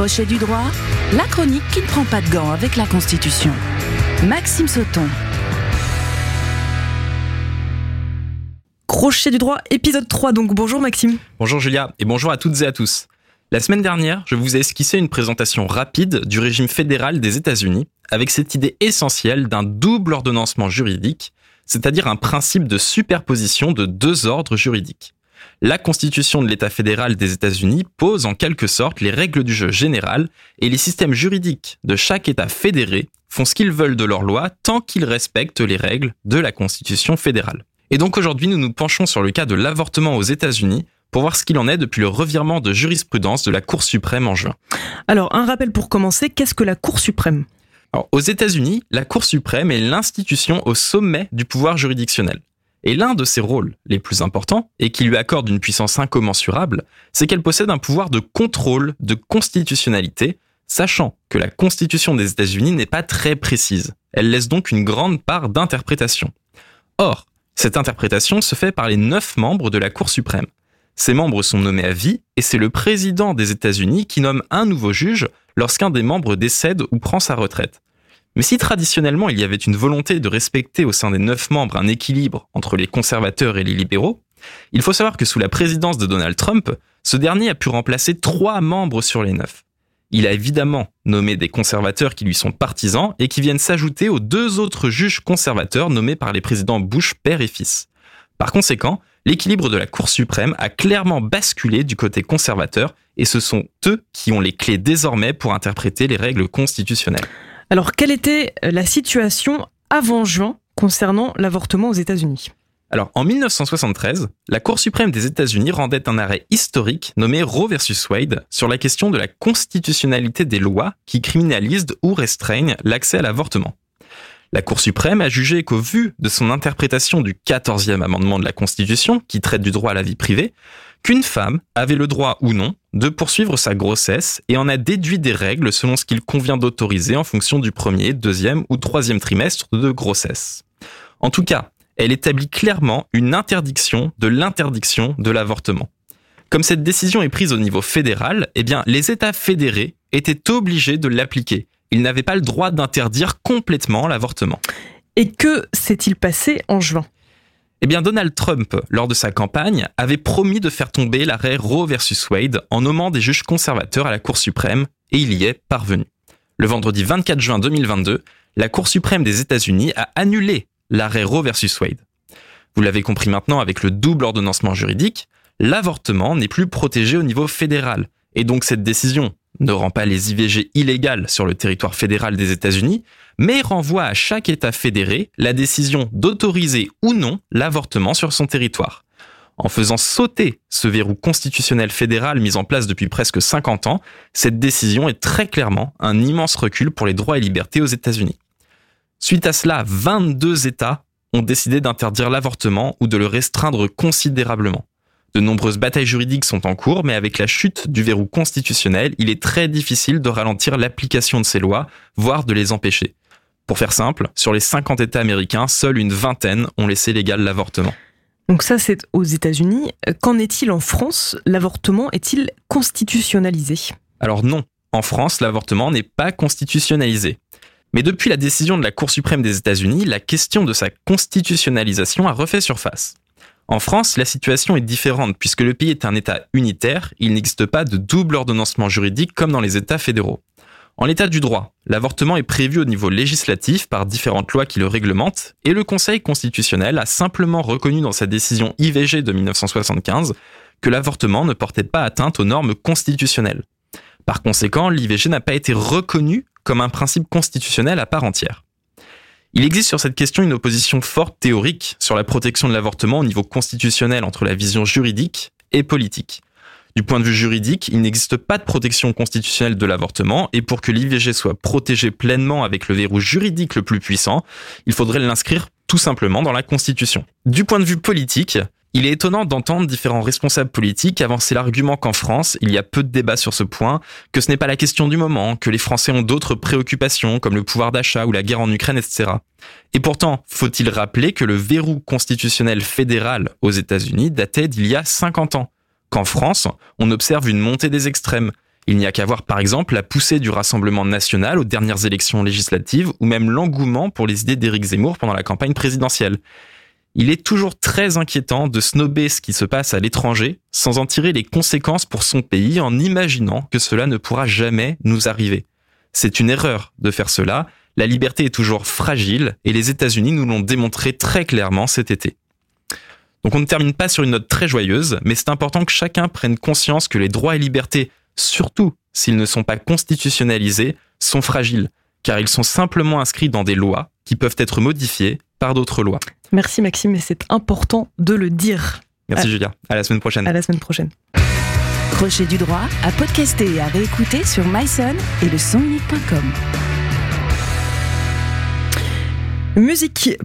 Crochet du droit, la chronique qui ne prend pas de gants avec la Constitution. Maxime Sauton. Crochet du droit, épisode 3. Donc bonjour Maxime. Bonjour Julia et bonjour à toutes et à tous. La semaine dernière, je vous ai esquissé une présentation rapide du régime fédéral des États-Unis avec cette idée essentielle d'un double ordonnancement juridique, c'est-à-dire un principe de superposition de deux ordres juridiques. La Constitution de l'État fédéral des États-Unis pose en quelque sorte les règles du jeu général et les systèmes juridiques de chaque État fédéré font ce qu'ils veulent de leur loi tant qu'ils respectent les règles de la Constitution fédérale. Et donc aujourd'hui, nous nous penchons sur le cas de l'avortement aux États-Unis pour voir ce qu'il en est depuis le revirement de jurisprudence de la Cour suprême en juin. Alors, un rappel pour commencer, qu'est-ce que la Cour suprême? Alors, aux États-Unis, la Cour suprême est l'institution au sommet du pouvoir juridictionnel. Et l'un de ses rôles les plus importants, et qui lui accorde une puissance incommensurable, c'est qu'elle possède un pouvoir de contrôle de constitutionnalité, sachant que la Constitution des États-Unis n'est pas très précise. Elle laisse donc une grande part d'interprétation. Or, cette interprétation se fait par les neuf membres de la Cour suprême. Ces membres sont nommés à vie et c'est le président des États-Unis qui nomme un nouveau juge lorsqu'un des membres décède ou prend sa retraite. Mais si traditionnellement il y avait une volonté de respecter au sein des neuf membres un équilibre entre les conservateurs et les libéraux, il faut savoir que sous la présidence de Donald Trump, ce dernier a pu remplacer trois membres sur les neuf. Il a évidemment nommé des conservateurs qui lui sont partisans et qui viennent s'ajouter aux deux autres juges conservateurs nommés par les présidents Bush père et fils. Par conséquent, l'équilibre de la Cour suprême a clairement basculé du côté conservateur et ce sont eux qui ont les clés désormais pour interpréter les règles constitutionnelles. Alors, quelle était la situation avant juin concernant l'avortement aux États-Unis? Alors, en 1973, la Cour suprême des États-Unis rendait un arrêt historique nommé Roe versus Wade sur la question de la constitutionnalité des lois qui criminalisent ou restreignent l'accès à l'avortement. La Cour suprême a jugé qu'au vu de son interprétation du 14e amendement de la Constitution, qui traite du droit à la vie privée, qu'une femme avait le droit ou non de poursuivre sa grossesse et en a déduit des règles selon ce qu'il convient d'autoriser en fonction du premier, deuxième ou troisième trimestre de grossesse. En tout cas, elle établit clairement une interdiction de l'interdiction de l'avortement. Comme cette décision est prise au niveau fédéral, eh bien, les États fédérés étaient obligés de l'appliquer. Ils n'avaient pas le droit d'interdire complètement l'avortement. Et que s'est-il passé en juin? Eh bien, Donald Trump, lors de sa campagne, avait promis de faire tomber l'arrêt Roe versus Wade en nommant des juges conservateurs à la Cour suprême, et il y est parvenu. Le vendredi 24 juin 2022, la Cour suprême des États-Unis a annulé l'arrêt Roe versus Wade. Vous l'avez compris maintenant avec le double ordonnancement juridique, l'avortement n'est plus protégé au niveau fédéral. Et donc cette décision ne rend pas les IVG illégales sur le territoire fédéral des États-Unis, mais renvoie à chaque État fédéré la décision d'autoriser ou non l'avortement sur son territoire. En faisant sauter ce verrou constitutionnel fédéral mis en place depuis presque 50 ans, cette décision est très clairement un immense recul pour les droits et libertés aux États-Unis. Suite à cela, 22 États ont décidé d'interdire l'avortement ou de le restreindre considérablement. De nombreuses batailles juridiques sont en cours, mais avec la chute du verrou constitutionnel, il est très difficile de ralentir l'application de ces lois, voire de les empêcher. Pour faire simple, sur les 50 États américains, seule une vingtaine ont laissé légal l'avortement. Donc ça, c'est aux États-Unis. Qu'en est-il en France? L'avortement est-il constitutionnalisé? Alors non, en France, l'avortement n'est pas constitutionnalisé. Mais depuis la décision de la Cour suprême des États-Unis, la question de sa constitutionnalisation a refait surface. En France, la situation est différente puisque le pays est un État unitaire, il n'existe pas de double ordonnancement juridique comme dans les États fédéraux. En l'état du droit, l'avortement est prévu au niveau législatif par différentes lois qui le réglementent, et le Conseil constitutionnel a simplement reconnu dans sa décision IVG de 1975 que l'avortement ne portait pas atteinte aux normes constitutionnelles. Par conséquent, l'IVG n'a pas été reconnu comme un principe constitutionnel à part entière. Il existe sur cette question une opposition forte théorique sur la protection de l'avortement au niveau constitutionnel entre la vision juridique et politique. Du point de vue juridique, il n'existe pas de protection constitutionnelle de l'avortement et pour que l'IVG soit protégé pleinement avec le verrou juridique le plus puissant, il faudrait l'inscrire tout simplement dans la Constitution. Du point de vue politique, il est étonnant d'entendre différents responsables politiques avancer l'argument qu'en France, il y a peu de débats sur ce point, que ce n'est pas la question du moment, que les Français ont d'autres préoccupations comme le pouvoir d'achat ou la guerre en Ukraine, etc. Et pourtant, faut-il rappeler que le verrou constitutionnel fédéral aux États-Unis datait d'il y a 50 ans, qu'en France, on observe une montée des extrêmes, Il n'y a qu'à voir par exemple la poussée du Rassemblement national aux dernières élections législatives ou même l'engouement pour les idées d'Éric Zemmour pendant la campagne présidentielle. Il est toujours très inquiétant de snober ce qui se passe à l'étranger sans en tirer les conséquences pour son pays en imaginant que cela ne pourra jamais nous arriver. C'est une erreur de faire cela. La liberté est toujours fragile et les États-Unis nous l'ont démontré très clairement cet été. Donc on ne termine pas sur une note très joyeuse, mais c'est important que chacun prenne conscience que les droits et libertés, surtout s'ils ne sont pas constitutionnalisés, sont fragiles, car ils sont simplement inscrits dans des lois qui peuvent être modifiées par d'autres lois. Merci Maxime, et c'est important de le dire. Merci Julia, à la semaine prochaine. À la semaine prochaine. Crochet du droit à podcaster et à réécouter sur myson et le sonminute.com. Musique